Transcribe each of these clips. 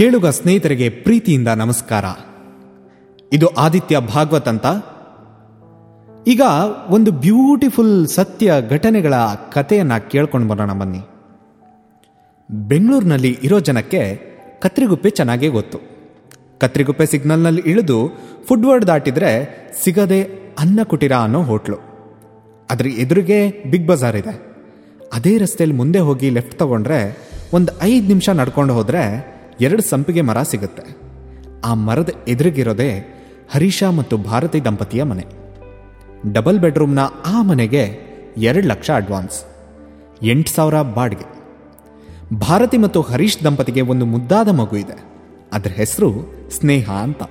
ಕೇಳುಗ ಸ್ನೇಹಿತರಿಗೆ ಪ್ರೀತಿಯಿಂದ ನಮಸ್ಕಾರ. ಇದು ಆದಿತ್ಯ ಭಾಗವತ್ ಅಂತ. ಈಗ ಒಂದು ಬ್ಯೂಟಿಫುಲ್ ಸತ್ಯ ಘಟನೆಗಳ ಕಥೆಯನ್ನು ಕೇಳ್ಕೊಂಡು ಬರೋಣ ಬನ್ನಿ. ಬೆಂಗಳೂರಿನಲ್ಲಿ ಇರೋ ಜನಕ್ಕೆ ಕತ್ರಿಗುಪ್ಪೆ ಚೆನ್ನಾಗೇ ಗೊತ್ತು. ಕತ್ರಿಗುಪ್ಪೆ ಸಿಗ್ನಲ್ನಲ್ಲಿ ಇಳಿದು ಫುಡ್ ವರ್ಡ್ ದಾಟಿದ್ರೆ ಸಿಗದೆ ಅನ್ನ ಕುಟೀರ ಅನ್ನೋ ಹೋಟ್ಲು. ಅದ್ರ ಎದುರಿಗೆ ಬಿಗ್ ಬಜಾರ್ ಇದೆ. ಅದೇ ರಸ್ತೆಯಲ್ಲಿ ಮುಂದೆ ಹೋಗಿ ಲೆಫ್ಟ್ ತಗೊಂಡ್ರೆ ಒಂದು ಐದು ನಿಮಿಷ ನಡ್ಕೊಂಡು ಹೋದ್ರೆ ಎರಡು ಸಂಪಿಗೆ ಮರ ಸಿಗುತ್ತೆ. ಆ ಮರದ ಎದುರಿಗಿರೋದೇ ಹರೀಶ ಮತ್ತು ಭಾರತಿ ದಂಪತಿಯ ಮನೆ. ಡಬಲ್ ಬೆಡ್ರೂಮ್ನ ಆ ಮನೆಗೆ ಎರಡು ಲಕ್ಷ ಅಡ್ವಾನ್ಸ್. ಎಂಟು ಸಾವಿರ ಬಾಡಿಗೆ. ಭಾರತಿ ಮತ್ತು ಹರೀಶ್ ದಂಪತಿಗೆ ಒಂದು ಮುದ್ದಾದ ಮಗು ಇದೆ. ಅದರ ಹೆಸರು ಸ್ನೇಹ ಅಂತ.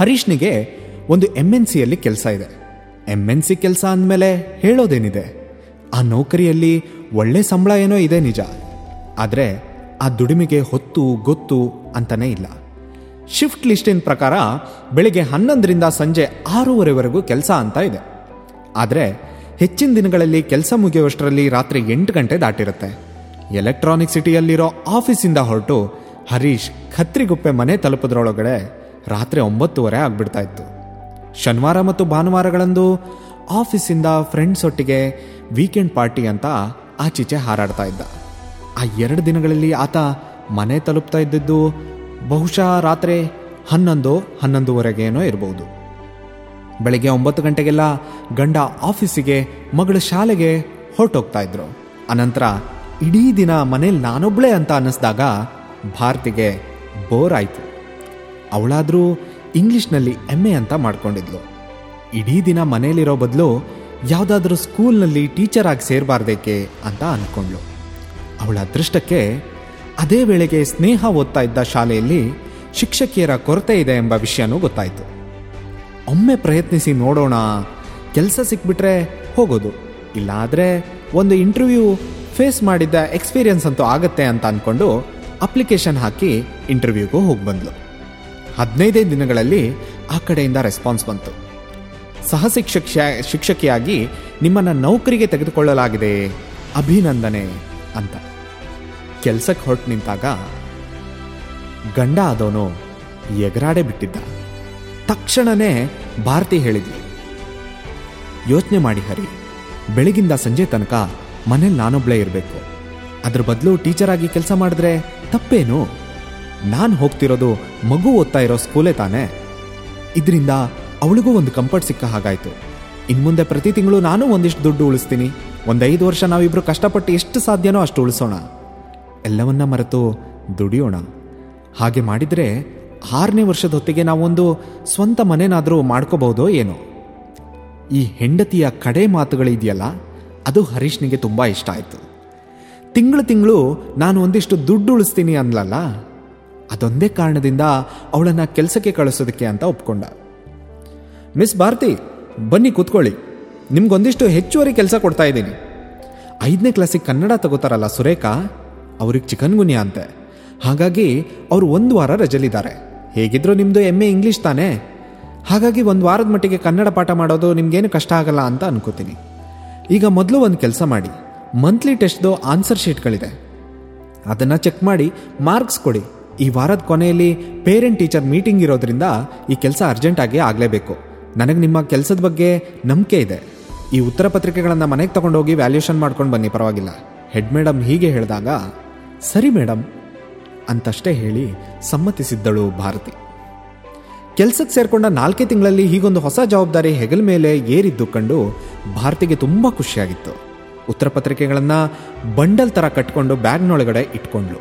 ಹರೀಶ್ನಿಗೆ ಒಂದು ಎಂ ಎನ್ ಸಿಯಲ್ಲಿ ಕೆಲಸ ಇದೆ. ಎಂ ಎನ್ ಸಿ ಕೆಲಸ ಅಂದಮೇಲೆ ಹೇಳೋದೇನಿದೆ? ಆ ನೌಕರಿಯಲ್ಲಿ ಒಳ್ಳೆ ಸಂಬಳ ಏನೋ ಇದೆ ನಿಜ. ಆದರೆ ಆ ದುಡಿಮೆಗೆ ಹೊತ್ತು, ಗೊತ್ತು ಅಂತಲೇ ಇಲ್ಲ. ಶಿಫ್ಟ್ ಲಿಸ್ಟಿನ ಪ್ರಕಾರ ಬೆಳಿಗ್ಗೆ ಹನ್ನೊಂದರಿಂದ ಸಂಜೆ ಆರೂವರೆವರೆಗೂ ಕೆಲಸ ಅಂತ ಇದೆ. ಆದರೆ ಹೆಚ್ಚಿನ ದಿನಗಳಲ್ಲಿ ಕೆಲಸ ಮುಗಿಯುವಷ್ಟರಲ್ಲಿ ರಾತ್ರಿ ಎಂಟು ಗಂಟೆ ದಾಟಿರುತ್ತೆ. ಎಲೆಕ್ಟ್ರಾನಿಕ್ ಸಿಟಿಯಲ್ಲಿರೋ ಆಫೀಸಿಂದ ಹೊರಟು ಹರೀಶ್ ಖತ್ರಿಗುಪ್ಪೆ ಮನೆ ತಲುಪದ್ರೊಳಗಡೆ ರಾತ್ರಿ ಒಂಬತ್ತುವರೆ ಆಗ್ಬಿಡ್ತಾ ಇತ್ತು. ಶನಿವಾರ ಮತ್ತು ಭಾನುವಾರಗಳಂದು ಆಫೀಸಿಂದ ಫ್ರೆಂಡ್ಸ್ ಒಟ್ಟಿಗೆ ವೀಕೆಂಡ್ ಪಾರ್ಟಿ ಅಂತ ಆಚೀಚೆ ಹಾರಾಡ್ತಾ ಇದ್ದ. ಆ ಎರಡು ದಿನಗಳಲ್ಲಿ ಆತ ಮನೆ ತಲುಪ್ತಾ ಇದ್ದಿದ್ದು ಬಹುಶಃ ರಾತ್ರಿ ಹನ್ನೊಂದು, ಹನ್ನೊಂದುವರೆಗೇನೋ ಇರಬಹುದು ಬೆಳಗ್ಗೆ ಒಂಬತ್ತು ಗಂಟೆಗೆಲ್ಲ ಗಂಡ ಆಫೀಸಿಗೆ, ಮಗಳು ಶಾಲೆಗೆ ಹೊರಟೋಗ್ತಾ ಇದ್ರು. ಅನಂತರ ಇಡೀ ದಿನ ಮನೇಲಿ ನಾನೊಬ್ಳೆ ಅಂತ ಅನ್ನಿಸ್ದಾಗ ಭಾರತಿಗೆ ಬೋರ್ ಆಯಿತು. ಅವಳಾದರೂ ಇಂಗ್ಲಿಷ್ನಲ್ಲಿ ಎಂ ಎ ಅಂತ ಮಾಡ್ಕೊಂಡಿದ್ಲು. ಇಡೀ ದಿನ ಮನೇಲಿರೋ ಬದಲು ಯಾವುದಾದ್ರೂ ಸ್ಕೂಲ್ನಲ್ಲಿ ಟೀಚರ್ ಆಗಿ ಸೇರಬಾರ್ದೇಕೆ ಅಂತ ಅಂದ್ಕೊಂಡ್ಳು ಅವಳ ಅದೃಷ್ಟಕ್ಕೆ ಅದೇ ವೇಳೆಗೆ ಸ್ನೇಹ ಓದ್ತಾ ಇದ್ದ ಶಾಲೆಯಲ್ಲಿ ಶಿಕ್ಷಕಿಯರ ಕೊರತೆ ಇದೆ ಎಂಬ ವಿಷಯನೂ ಗೊತ್ತಾಯಿತು. ಒಮ್ಮೆ ಪ್ರಯತ್ನಿಸಿ ನೋಡೋಣ, ಕೆಲಸ ಸಿಕ್ಬಿಟ್ರೆ ಹೋಗೋದು. ಇಲ್ಲಾದರೆ ಒಂದು ಇಂಟರ್ವ್ಯೂ ಫೇಸ್ ಮಾಡಿದ್ದ ಎಕ್ಸ್ಪೀರಿಯನ್ಸ್ ಅಂತೂ ಆಗತ್ತೆ ಅಂತ ಅಂದ್ಕೊಂಡು ಅಪ್ಲಿಕೇಶನ್ ಹಾಕಿ ಇಂಟರ್ವ್ಯೂಗೂ ಹೋಗಿ ಬಂದ್ಲು ಹದಿನೈದೇ ದಿನಗಳಲ್ಲಿ ಆ ಕಡೆಯಿಂದ ರೆಸ್ಪಾನ್ಸ್ ಬಂತು. ಸಹ ಶಿಕ್ಷಕ ಶಿಕ್ಷಕಿಯಾಗಿ ನಿಮ್ಮನ್ನು ನೌಕರಿಗೆ ತೆಗೆದುಕೊಳ್ಳಲಾಗಿದೆ. ಅಭಿನಂದನೆ. ಅಂತ. ಕೆಲ್ಸಕ್ಕೆ ಹೊರಟು ನಿಂತಾಗ ಗಂಡ ಆದವನು ಎಗರಾಡೆ ಬಿಟ್ಟಿದ್ದ. ತಕ್ಷಣನೇ ಭಾರತಿ ಹೇಳಿದ್ವಿ ಯೋಚನೆ ಮಾಡಿ ಹರಿ, ಬೆಳಗಿಂದ ಸಂಜೆ ತನಕ ಮನೇಲಿ ನಾನೊಬ್ಳೇ ಇರಬೇಕು. ಅದ್ರ ಬದಲು ಟೀಚರ್ ಆಗಿ ಕೆಲಸ ಮಾಡಿದ್ರೆ ತಪ್ಪೇನು? ನಾನು ಹೋಗ್ತಿರೋದು ಮಗು ಓದ್ತಾ ಇರೋ ಸ್ಕೂಲೇ ತಾನೇ? ಇದರಿಂದ ಅವಳಿಗೂ ಒಂದು ಕಂಫರ್ಟ್ ಸಿಕ್ಕ ಹಾಗಾಯ್ತು. ಇನ್ಮುಂದೆ ಪ್ರತಿ ತಿಂಗಳು ನಾನು ಒಂದಿಷ್ಟು ದುಡ್ಡು ಉಳಿಸ್ತೀನಿ. ಒಂದು ಐದು ವರ್ಷ ನಾವಿಬ್ರು ಕಷ್ಟಪಟ್ಟು ಎಷ್ಟು ಸಾಧ್ಯನೋ ಅಷ್ಟು ಉಳಿಸೋಣ. ಎಲ್ಲವನ್ನ ಮರೆತು ದುಡಿಯೋಣ. ಹಾಗೆ ಮಾಡಿದರೆ ಆರನೇ ವರ್ಷದ ಹೊತ್ತಿಗೆ ನಾವೊಂದು ಸ್ವಂತ ಮನೆನಾದರೂ ಮಾಡ್ಕೋಬಹುದೋ ಏನೋ. ಈ ಹೆಂಡತಿಯ ಕಡೆ ಮಾತುಗಳಿದೆಯಲ್ಲ, ಅದು ಹರೀಶ್ನಿಗೆ ತುಂಬ ಇಷ್ಟ ಆಯಿತು. ತಿಂಗಳು ತಿಂಗಳು ನಾನು ಒಂದಿಷ್ಟು ದುಡ್ಡು ಉಳಿಸ್ತೀನಿ ಅನ್ಲಲ್ಲ? ಅದೊಂದೇ ಕಾರಣದಿಂದ ಅವಳನ್ನು ಕೆಲಸಕ್ಕೆ ಕಳಿಸೋದಕ್ಕೆ ಅಂತ ಒಪ್ಕೊಂಡ. ಮಿಸ್ ಭಾರತಿ, ಬನ್ನಿ ಕೂತ್ಕೊಳ್ಳಿ. ನಿಮ್ಗೊಂದಿಷ್ಟು ಹೆಚ್ಚುವರಿ ಕೆಲಸ ಕೊಡ್ತಾ ಇದ್ದೀನಿ. ಐದನೇ ಕ್ಲಾಸಿಗೆ ಕನ್ನಡ ತಗೋತಾರಲ್ಲ ಸುರೇಖಾ, ಅವ್ರಿಗೆ ಚಿಕನ್ ಗುನ್ಯಾ ಅಂತೆ. ಹಾಗಾಗಿ ಅವರು ಒಂದು ವಾರ ರಜಲಿದ್ದಾರೆ. ಹೇಗಿದ್ರು ನಿಮ್ಮದು ಎಂ ಎ ಇಂಗ್ಲೀಷ್ ತಾನೇ? ಹಾಗಾಗಿ ಒಂದು ವಾರದ ಮಟ್ಟಿಗೆ ಕನ್ನಡ ಪಾಠ ಮಾಡೋದು ನಿಮ್ಗೇನು ಕಷ್ಟ ಆಗಲ್ಲ ಅಂತ ಅನ್ಕೋತೀನಿ. ಈಗ ಮೊದಲು ಒಂದು ಕೆಲಸ ಮಾಡಿ. ಮಂತ್ಲಿ ಟೆಸ್ಟ್ದು ಆನ್ಸರ್ ಶೀಟ್ಗಳಿದೆ ಅದನ್ನು ಚೆಕ್ ಮಾಡಿ ಮಾರ್ಕ್ಸ್ ಕೊಡಿ. ಈ ವಾರದ ಕೊನೆಯಲ್ಲಿ ಪೇರೆಂಟ್ ಟೀಚರ್ ಮೀಟಿಂಗ್ ಇರೋದ್ರಿಂದ ಈ ಕೆಲಸ ಅರ್ಜೆಂಟಾಗಿ ಆಗಲೇಬೇಕು. ನನಗೆ ನಿಮ್ಮ ಕೆಲಸದ ಬಗ್ಗೆ ನಂಬಿಕೆ ಇದೆ. ಈ ಉತ್ತರ ಪತ್ರಿಕೆಗಳನ್ನು ಮನೆಗೆ ತಗೊಂಡೋಗಿ ವ್ಯಾಲ್ಯೂಷನ್ ಮಾಡ್ಕೊಂಡು ಬನ್ನಿ, ಪರವಾಗಿಲ್ಲ. ಹೆಡ್ ಮೇಡಮ್ ಹೀಗೆ ಹೇಳಿದಾಗ, ಸರಿ ಮೇಡಮ್ ಅಂತಷ್ಟೇ ಹೇಳಿ ಸಮ್ಮತಿಸಿದ್ದಳು ಭಾರತಿ. ಕೆಲಸಕ್ಕೆ ಸೇರಿಕೊಂಡ ನಾಲ್ಕೇ ತಿಂಗಳಲ್ಲಿ ಹೀಗೊಂದು ಹೊಸ ಜವಾಬ್ದಾರಿ ಹೆಗಲ ಮೇಲೆ ಏರಿದ್ದು ಕಂಡು ಭಾರತಿಗೆ ತುಂಬ ಖುಷಿಯಾಗಿತ್ತು. ಉತ್ತರ ಪತ್ರಿಕೆಗಳನ್ನು ಬಂಡಲ್ ಥರ ಕಟ್ಕೊಂಡು ಬ್ಯಾಗ್ನೊಳಗಡೆ ಇಟ್ಕೊಂಡ್ಳು.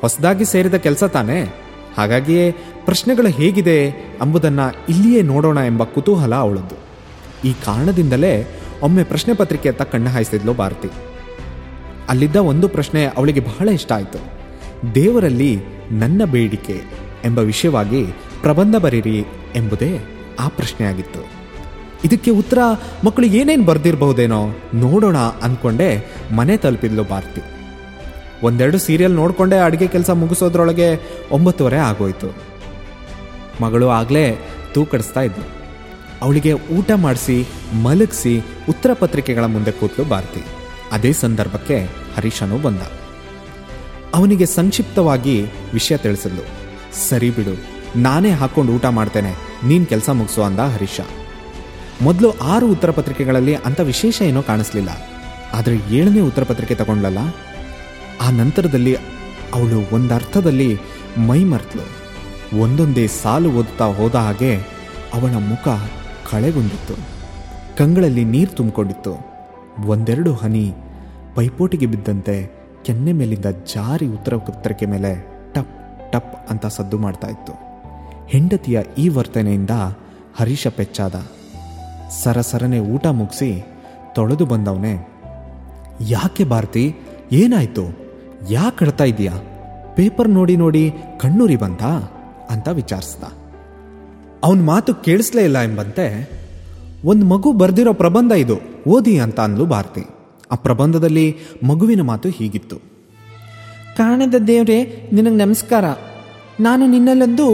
ಹೊಸದಾಗಿ ಸೇರಿದ ಕೆಲಸ ತಾನೇ? ಹಾಗಾಗಿಯೇ ಪ್ರಶ್ನೆಗಳು ಹೇಗಿದೆ ಎಂಬುದನ್ನು ಇಲ್ಲಿಯೇ ನೋಡೋಣ ಎಂಬ ಕುತೂಹಲ ಅವಳದ್ದು. ಈ ಕಾರಣದಿಂದಲೇ ಒಮ್ಮೆ ಪ್ರಶ್ನೆ ಪತ್ರಿಕೆಯತ್ತ ಕಣ್ಣು ಹಾಯಿಸಿದ್ಲು ಭಾರತಿ. ಅಲ್ಲಿದ್ದ ಒಂದು ಪ್ರಶ್ನೆ ಅವಳಿಗೆ ಬಹಳ ಇಷ್ಟ ಆಯಿತು. ದೇವರಲ್ಲಿ ನನ್ನ ಬೇಡಿಕೆ ಎಂಬ ವಿಷಯವಾಗಿ ಪ್ರಬಂಧ ಬರೀರಿ ಎಂಬುದೇ ಆ ಪ್ರಶ್ನೆಯಾಗಿತ್ತು. ಇದಕ್ಕೆ ಉತ್ತರ ಮಕ್ಕಳು ಏನೇನು ಬರೆದಿರಬಹುದೇನೋ ನೋಡೋಣ ಅಂದ್ಕೊಂಡೇ ಮನೆ ತಲುಪಿದ್ಲು ಭಾರತಿ. ಒಂದೆರಡು ಸೀರಿಯಲ್ ನೋಡಿಕೊಂಡೇ ಅಡುಗೆ ಕೆಲಸ ಮುಗಿಸೋದ್ರೊಳಗೆ ಒಂಬತ್ತುವರೆ ಆಗೋಯ್ತು. ಮಗಳು ಆಗಲೇ ತೂಕಡಿಸ್ತಾ ಇದ್ಲು. ಅವಳಿಗೆ ಊಟ ಮಾಡಿಸಿ, ಮಲಗಿಸಿ, ಉತ್ತರ ಪತ್ರಿಕೆಗಳ ಮುಂದೆ ಕೂತ್ಲು ಭಾರತಿ. ಅದೇ ಸಂದರ್ಭಕ್ಕೆ ಹರೀಶನು ಬಂದ. ಅವನಿಗೆ ಸಂಕ್ಷಿಪ್ತವಾಗಿ ವಿಷಯ ತಿಳಿಸಿದ್ಲು. ಸರಿ ಬಿಡು, ನಾನೇ ಹಾಕೊಂಡು ಊಟ ಮಾಡ್ತೇನೆ, ನೀನು ಕೆಲಸ ಮುಗಿಸು ಅಂದ ಹರೀಶ. ಮೊದಲು ಆರು ಉತ್ತರ ಪತ್ರಿಕೆಗಳಲ್ಲಿ ಅಂತ ವಿಶೇಷ ಏನೋ ಕಾಣಿಸ್ಲಿಲ್ಲ. ಆದರೆ ಏಳನೇ ಉತ್ತರ ಪತ್ರಿಕೆ ತಗೊಂಡ್ಲಲ್ಲ? ಆ ನಂತರದಲ್ಲಿ ಅವಳು ಒಂದರ್ಥದಲ್ಲಿ ಮೈ ಮರ್ತಳು ಒಂದೊಂದೇ ಸಾಲು ಓದುತ್ತಾ ಹೋದ ಹಾಗೆ ಅವಳ ಮುಖ ಕಳೆಗೊಂಡಿತ್ತು. ಕಂಗಳಲ್ಲಿ ನೀರು ತುಂಬಿಕೊಂಡಿತ್ತು. ಒಂದೆರಡು ಹನಿ ಪೈಪೋಟಿಗೆ ಬಿದ್ದಂತೆ ಕೆನ್ನೆ ಮೇಲಿಂದ ಜಾರಿ ಉತ್ತರ ಉತ್ತರಕ್ಕೆ ಮೇಲೆ ಟಪ್ ಟಪ್ ಅಂತ ಸದ್ದು ಮಾಡ್ತಾ ಇತ್ತು. ಹೆಂಡತಿಯ ಈ ವರ್ತನೆಯಿಂದ ಹರೀಶ ಪೆಚ್ಚಾದ. ಸರಸರನೆ ಊಟ ಮುಗಿಸಿ ತೊಳೆದು ಬಂದವನೇ, ಯಾಕೆ ಭಾರತಿ, ಏನಾಯ್ತು? ಯಾಕೆ ಕಳ್ತಾ ಇದೀಯಾ? ಪೇಪರ್ ನೋಡಿ ನೋಡಿ ಕಣ್ಣೂರಿ ಬಂತ? ಅಂತ ವಿಚಾರಿಸ್ದ. ಅವನ ಮಾತು ಕೇಳಿಸ್ಲೇ ಇಲ್ಲ ಎಂಬಂತೆ, ಒಂದು ಮಗು ಬರೆದಿರೋ ಪ್ರಬಂಧ ಇದು, ಓದಿ ಅಂತ ಅಂದ್ಲು ಭಾರತಿ. ಆ ಪ್ರಬಂಧದಲ್ಲಿ ಮಗುವಿನ ಮಾತು ಹೀಗಿತ್ತು. ಕಾಣದ ದೇವರೇ, ನಿನಗೆ ನಮಸ್ಕಾರ. ನಾನು ನಿನ್ನಲ್ಲೊಂದು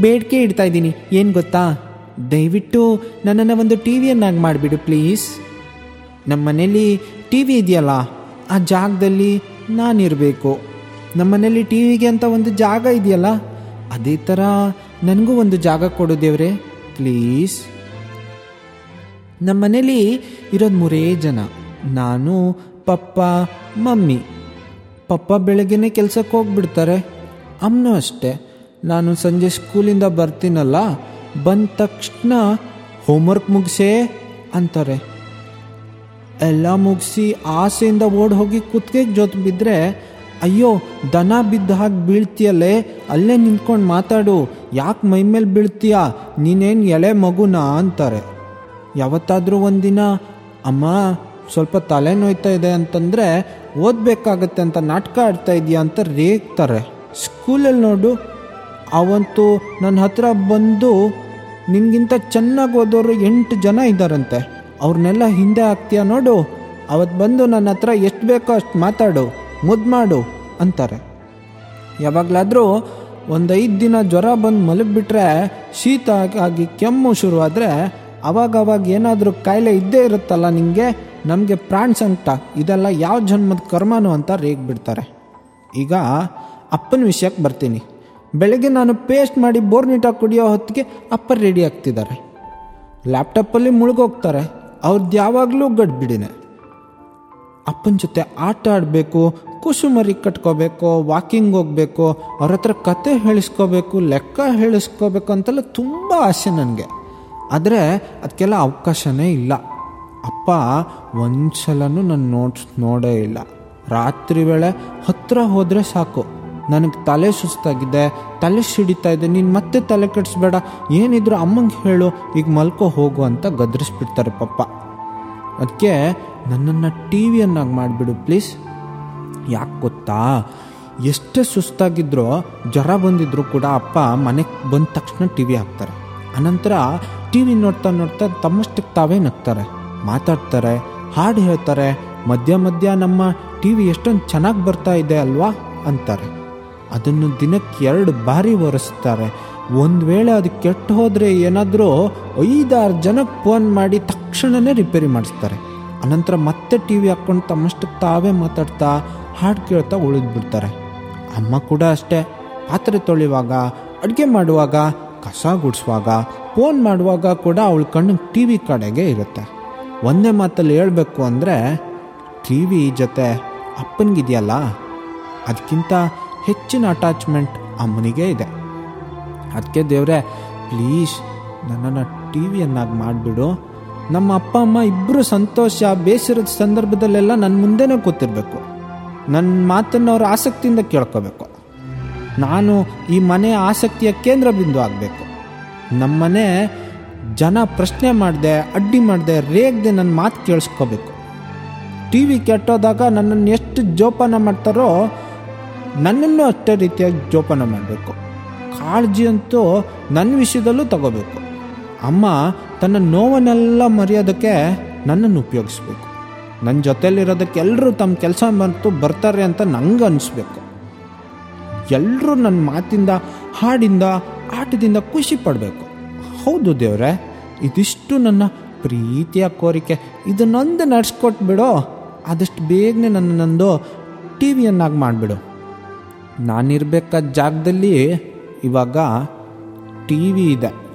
ಬೇಡಿಕೆ ಇಡ್ತಾ ಇದ್ದೀನಿ. ಏನು ಗೊತ್ತಾ? ದಯವಿಟ್ಟು ನನ್ನನ್ನು ಒಂದು ಟಿ ವಿಯನ್ನಾಗಿ ಮಾಡಿಬಿಡು ಪ್ಲೀಸ್. ನಮ್ಮ ಮನೇಲಿ ಟಿ ವಿ ಇದೆಯಲ್ಲ, ಆ ಜಾಗದಲ್ಲಿ ನಾನಿರಬೇಕು. ನಮ್ಮ ಮನೇಲಿ ಟಿ ವಿಗೆ ಅಂತ ಒಂದು ಜಾಗ ಇದೆಯಲ್ಲ, ಅದೇ ಥರ ನನಗೂ ಒಂದು ಜಾಗ ಕೊಡು ದೇವ್ರೆ, ಪ್ಲೀಸ್. ನಮ್ಮ ಮನೇಲಿ ಇರೋದು ಮೂರೇ ಜನ. ನಾನು, ಪಪ್ಪ, ಮಮ್ಮಿ. ಪಪ್ಪ ಬೆಳಗ್ಗೆನೆ ಕೆಲಸಕ್ಕೆ ಹೋಗ್ಬಿಡ್ತಾರೆ. ಅಮ್ಮನೂ ಅಷ್ಟೆ. ನಾನು ಸಂಜೆ ಸ್ಕೂಲಿಂದ ಬರ್ತೀನಲ್ಲ, ಬಂದ ತಕ್ಷಣ ಹೋಮ್ವರ್ಕ್ ಮುಗಿಸೇ ಅಂತಾರೆ. ಎಲ್ಲ ಮುಗಿಸಿ ಆಸೆಯಿಂದ ಓಡ್ ಹೋಗಿ ಕುತ್ತಿಗೆಗೆ ಜೊತೆ ಬಿದ್ದರೆ ಅಯ್ಯೋ, ದನ ಬಿದ್ದ ಹಾಗೆ ಬೀಳ್ತೀಯಲ್ಲೇ ಅಲ್ಲೇ ನಿಂತ್ಕೊಂಡು ಮಾತಾಡು. ಯಾಕೆ ಮೈ ಮೇಲೆ ಬೀಳ್ತೀಯ? ನೀನೇನು ಎಳೆ ಮಗುನ ಅಂತಾರೆ. ಯಾವತ್ತಾದರೂ ಒಂದಿನ, ಅಮ್ಮ, ಸ್ವಲ್ಪ ತಲೆ ನೋಯ್ತಾ ಇದೆ ಅಂತಂದರೆ ಓದಬೇಕಾಗತ್ತೆ ಅಂತ ನಾಟಕ ಆಡ್ತಾ ಇದೆಯಾ ಅಂತ ರೇಗ್ತಾರೆ. ಸ್ಕೂಲಲ್ಲಿ ನೋಡು ಅವಂತೂ ನನ್ನ ಹತ್ರ ಬಂದು ನಿನ್ಗಿಂತ ಚೆನ್ನಾಗಿ ಓದೋರು ಎಂಟು ಜನ ಇದ್ದಾರಂತೆ ಅವ್ರನ್ನೆಲ್ಲ ಹಿಂದೆ ಹಾಕ್ತೀಯ ನೋಡು. ಅವತ್ತು ಬಂದು ನನ್ನ ಹತ್ರ ಎಷ್ಟು ಬೇಕೋ ಅಷ್ಟು ಮಾತಾಡು. ಮುದ್ದು ಮಾಡು ಅಂತಾರೆ. ಯಾವಾಗಲಾದರೂ ಒಂದು ಐದು ದಿನ ಜ್ವರ ಬಂದು ಮಲಗಿಬಿಟ್ರೆ ಶೀತ ಆಗಿ ಕೆಮ್ಮು ಶುರುವಾದರೆ ಅವಾಗವಾಗ ಅವಾಗ ಏನಾದರೂ ಕಾಯಿಲೆ ಇದ್ದೇ ಇರುತ್ತಲ್ಲ ನಿಮಗೆ ನಮಗೆ ಪ್ರಾಣ ಸಂಕಟ, ಇದೆಲ್ಲ ಯಾವ ಜನ್ಮದ ಕರ್ಮನು ಅಂತ ರೇಗ್ಬಿಡ್ತಾರೆ. ಈಗ ಅಪ್ಪನ ವಿಷಯಕ್ಕೆ ಬರ್ತೀನಿ. ಬೆಳಗ್ಗೆ ನಾನು ಪೇಸ್ಟ್ ಮಾಡಿ ಬೋರ್ನಿಟಾ ಕುಡಿಯೋ ಹೊತ್ತಿಗೆ ಅಪ್ಪ ರೆಡಿ ಆಗ್ತಿದ್ದಾರೆ. ಲ್ಯಾಪ್ಟಾಪಲ್ಲಿ ಮುಳುಗೋಗ್ತಾರೆ. ಅವ್ರದ್ದು ಯಾವಾಗಲೂ ಗಡ್ಬಿಡಿನೇ. ಅಪ್ಪನ ಜೊತೆ ಆಟ ಆಡಬೇಕು, ಕುಸುಮರಿ ಕಟ್ಕೋಬೇಕು ವಾಕಿಂಗ್ ಹೋಗ್ಬೇಕು, ಅವ್ರ ಹತ್ರ ಕತೆ ಹೇಳಿಸ್ಕೋಬೇಕು, ಲೆಕ್ಕ ಹೇಳಿಸ್ಕೋಬೇಕು ಅಂತೆಲ್ಲ ತುಂಬ ಆಸೆ ನನಗೆ. ಆದರೆ ಅದಕ್ಕೆಲ್ಲ ಅವಕಾಶನೇ ಇಲ್ಲ. ಅಪ್ಪ ಒಂದ್ಸಲನೂ ನಾನು ನೋಡ್ ನೋಡೇ ಇಲ್ಲ. ರಾತ್ರಿ ವೇಳೆ ಹತ್ರ ಹೋದರೆ ಸಾಕು. ನನಗೆ ತಲೆ ಸುಸ್ತಾಗಿದೆ, ತಲೆ ಸಿಡಿತಾ ಇದೆ, ನೀನು ಮತ್ತೆ ತಲೆ ಕೆಡಿಸ್ಬೇಡ, ಏನಿದ್ರು ಅಮ್ಮಂಗೆ ಹೇಳು, ಈಗ ಮಲ್ಕೋ ಹೋಗು ಅಂತ ಗದರಿಸ್ಬಿಡ್ತಾರೆ ಪಪ್ಪ. ಅದಕ್ಕೆ ನನ್ನನ್ನು ಟಿ ವಿಯನ್ನಾಗಿ ಮಾಡಿಬಿಡು, ಪ್ಲೀಸ್. ಯಾಕೆ ಗೊತ್ತಾ? ಎಷ್ಟೇ ಸುಸ್ತಾಗಿದ್ರೂ, ಜ್ವರ ಬಂದಿದ್ರು ಕೂಡ ಅಪ್ಪ ಮನೆಗೆ ಬಂದ ತಕ್ಷಣ ಟಿ ವಿ ಹಾಕ್ತಾರೆ. ಅನಂತರ ಟಿ ವಿ ನೋಡ್ತಾ ನೋಡ್ತಾ ತಮ್ಮಷ್ಟಕ್ಕೆ ತಾವೇ ನಗ್ತಾರೆ. ಮಾತಾಡ್ತಾರೆ, ಹಾಡು ಹೇಳ್ತಾರೆ, ಮಧ್ಯ ಮಧ್ಯ ನಮ್ಮ ಟಿ ವಿ ಎಷ್ಟೊಂದು ಚೆನ್ನಾಗಿ ಬರ್ತಾ ಇದೆ ಅಲ್ವಾ? ಅಂತಾರೆ. ಅದನ್ನು ದಿನಕ್ಕೆ ಎರಡು ಬಾರಿ ಒರೆಸ್ತಾರೆ. ಒಂದು ವೇಳೆ ಅದು ಕೆಟ್ಟು ಹೋದರೆ ಏನಾದರೂ ಐದಾರು ಜನಕ್ಕೆ ಫೋನ್ ಮಾಡಿ ತಕ್ಷಣವೇ ರಿಪೇರಿ ಮಾಡಿಸ್ತಾರೆ. ಅನಂತರ ಮತ್ತೆ ಟಿ ವಿ ಹಾಕ್ಕೊಂಡು ತಮ್ಮಷ್ಟು ತಾವೇ ಮಾತಾಡ್ತಾ ಹಾಡು ಕೇಳ್ತಾ ಉಳಿದ್ಬಿಡ್ತಾರೆ. ಅಮ್ಮ ಕೂಡ ಅಷ್ಟೇ. ಪಾತ್ರೆ ತೊಳೆಯುವಾಗ, ಅಡುಗೆ ಮಾಡುವಾಗ, ಕಸ ಗುಡಿಸುವಾಗ, ಫೋನ್ ಮಾಡುವಾಗ ಕೂಡ ಅವಳ ಕಣ್ಣು ಟಿ ವಿ ಕಡೆಗೆ ಇರುತ್ತೆ. ಒಂದೇ ಮಾತಲ್ಲಿ ಹೇಳಬೇಕು ಅಂದರೆ ಟಿ ವಿ ಜೊತೆ ಅಪ್ಪನಿಗಿದೆಯಲ್ಲ? ಅದಕ್ಕಿಂತ ಹೆಚ್ಚಿನ ಅಟ್ಯಾಚ್ಮೆಂಟ್ ಅಮ್ಮನಿಗೆ ಇದೆ. ಅದಕ್ಕೆ ದೇವ್ರೆ, ಪ್ಲೀಸ್ ನನ್ನನ್ನು ಟಿ ವಿಯನ್ನಾಗಿ ಮಾಡಿಬಿಡು. ನಮ್ಮ ಅಪ್ಪ, ಅಮ್ಮ ಇಬ್ಬರು ಸಂತೋಷ, ಬೇಸರದ ಸಂದರ್ಭದಲ್ಲೆಲ್ಲ ನನ್ನ ಮುಂದೆನೇ ಕೂತಿರ್ಬೇಕು. ನನ್ನ ಮಾತನ್ನು ಅವರು ಆಸಕ್ತಿಯಿಂದ ಕೇಳ್ಕೋಬೇಕು. ನಾನು ಈ ಮನೆಯ ಆಸಕ್ತಿಯ ಕೇಂದ್ರ ಬಿಂದು ಆಗಬೇಕು ನಮ್ಮನೆ ಜನ ಪ್ರಶ್ನೆ ಮಾಡಿದೆ, ಅಡ್ಡಿ ಮಾಡಿದೆ, ರೇಗ್ದೆ ನನ್ನ ಮಾತು ಕೇಳಿಸ್ಕೋಬೇಕು. ಟಿ ವಿ ಕೆಟ್ಟೋದಾಗ ನನ್ನನ್ನು ಎಷ್ಟು ಜೋಪಾನ ಮಾಡ್ತಾರೋ ನನ್ನನ್ನು ಅಷ್ಟೇ ರೀತಿಯಾಗಿ ಜೋಪಾನ ಮಾಡಬೇಕು. ಕಾಳಜಿ ಅಂತೂ ನನ್ನ ವಿಷಯದಲ್ಲೂ ತಗೋಬೇಕು. ಅಮ್ಮ ತನ್ನ ನೋವನ್ನೆಲ್ಲ ಮರೆಯೋದಕ್ಕೆ ನನ್ನನ್ನು ಉಪಯೋಗಿಸ್ಬೇಕು. ನನ್ನ ಜೊತೆಯಲ್ಲಿರೋದಕ್ಕೆ ಎಲ್ಲರೂ ತಮ್ಮ ಕೆಲಸ ಬಂತು ಬರ್ತಾರೆ ಅಂತ ನಂಗೆ ಅನಿಸ್ಬೇಕು. ಎಲ್ಲರೂ ನನ್ನ ಮಾತಿಂದ, ಹಾಡಿಂದ, ಆಟದಿಂದ ಖುಷಿ ಪಡಬೇಕು. ಹೌದು ದೇವ್ರೆ, ಇದಿಷ್ಟು ನನ್ನ ಪ್ರೀತಿಯ ಕೋರಿಕೆ. ಇದನ್ನೊಂದು ನಡೆಸ್ಕೊಟ್ಬಿಡು ಆದಷ್ಟು ಬೇಗನೆ ನನ್ನ ನಂದು ಟಿ ವಿಯನ್ನಾಗಿ ಮಾಡಿಬಿಡು. ನಾನಿರ್ಬೇಕಾದ ಜಾಗದಲ್ಲಿ ಇವಾಗ ಟಿ ವಿ ಇದೆ.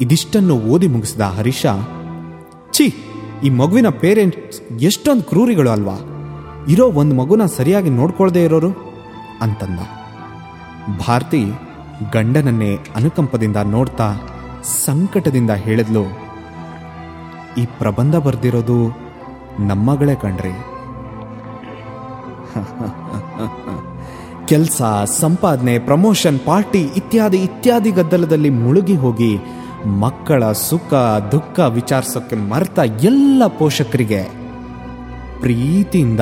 ಇದಿಷ್ಟನ್ನು ಓದಿ ಮುಗಿಸಿದ ಹರೀಶ, ಛೀ, ಈ ಮಗುವಿನ ಪೇರೆಂಟ್ಸ್ ಎಷ್ಟೊಂದು ಕ್ರೂರಿಗಳು ಅಲ್ವಾ? ಇರೋ ಒಂದು ಮಗುನ ಸರಿಯಾಗಿ ನೋಡ್ಕೊಳ್ದೇ ಇರೋರು? ಅಂತಂದ. ಭಾರತಿ ಗಂಡನನ್ನೇ ಅನುಕಂಪದಿಂದ ನೋಡ್ತಾ ಸಂಕಟದಿಂದ ಹೇಳಿದ್ಲು, ಈ ಪ್ರಬಂಧ ಬರೆದಿರೋದು ನಮ್ಮಗಳೇ ಕಣ್ರಿ. ಕೆಲಸ, ಸಂಪಾದನೆ, ಪ್ರಮೋಷನ್, ಪಾರ್ಟಿ ಇತ್ಯಾದಿ ಇತ್ಯಾದಿ ಗದ್ದಲದಲ್ಲಿ ಮುಳುಗಿ ಹೋಗಿ ಮಕ್ಕಳ ಸುಖ, ದುಃಖ ವಿಚಾರಿಸೋಕ್ಕೆ ಮರೆತ ಎಲ್ಲ ಪೋಷಕರಿಗೆ ಪ್ರೀತಿಯಿಂದ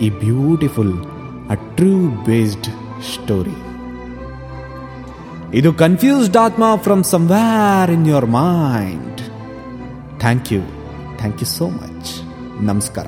ಈ beautiful a true based story. ಇದು ಕನ್ಫ್ಯೂಸ್ಡ್ ಆತ್ಮ from somewhere in your mind. Thank you. Thank you so much. ನಮಸ್ಕಾರ.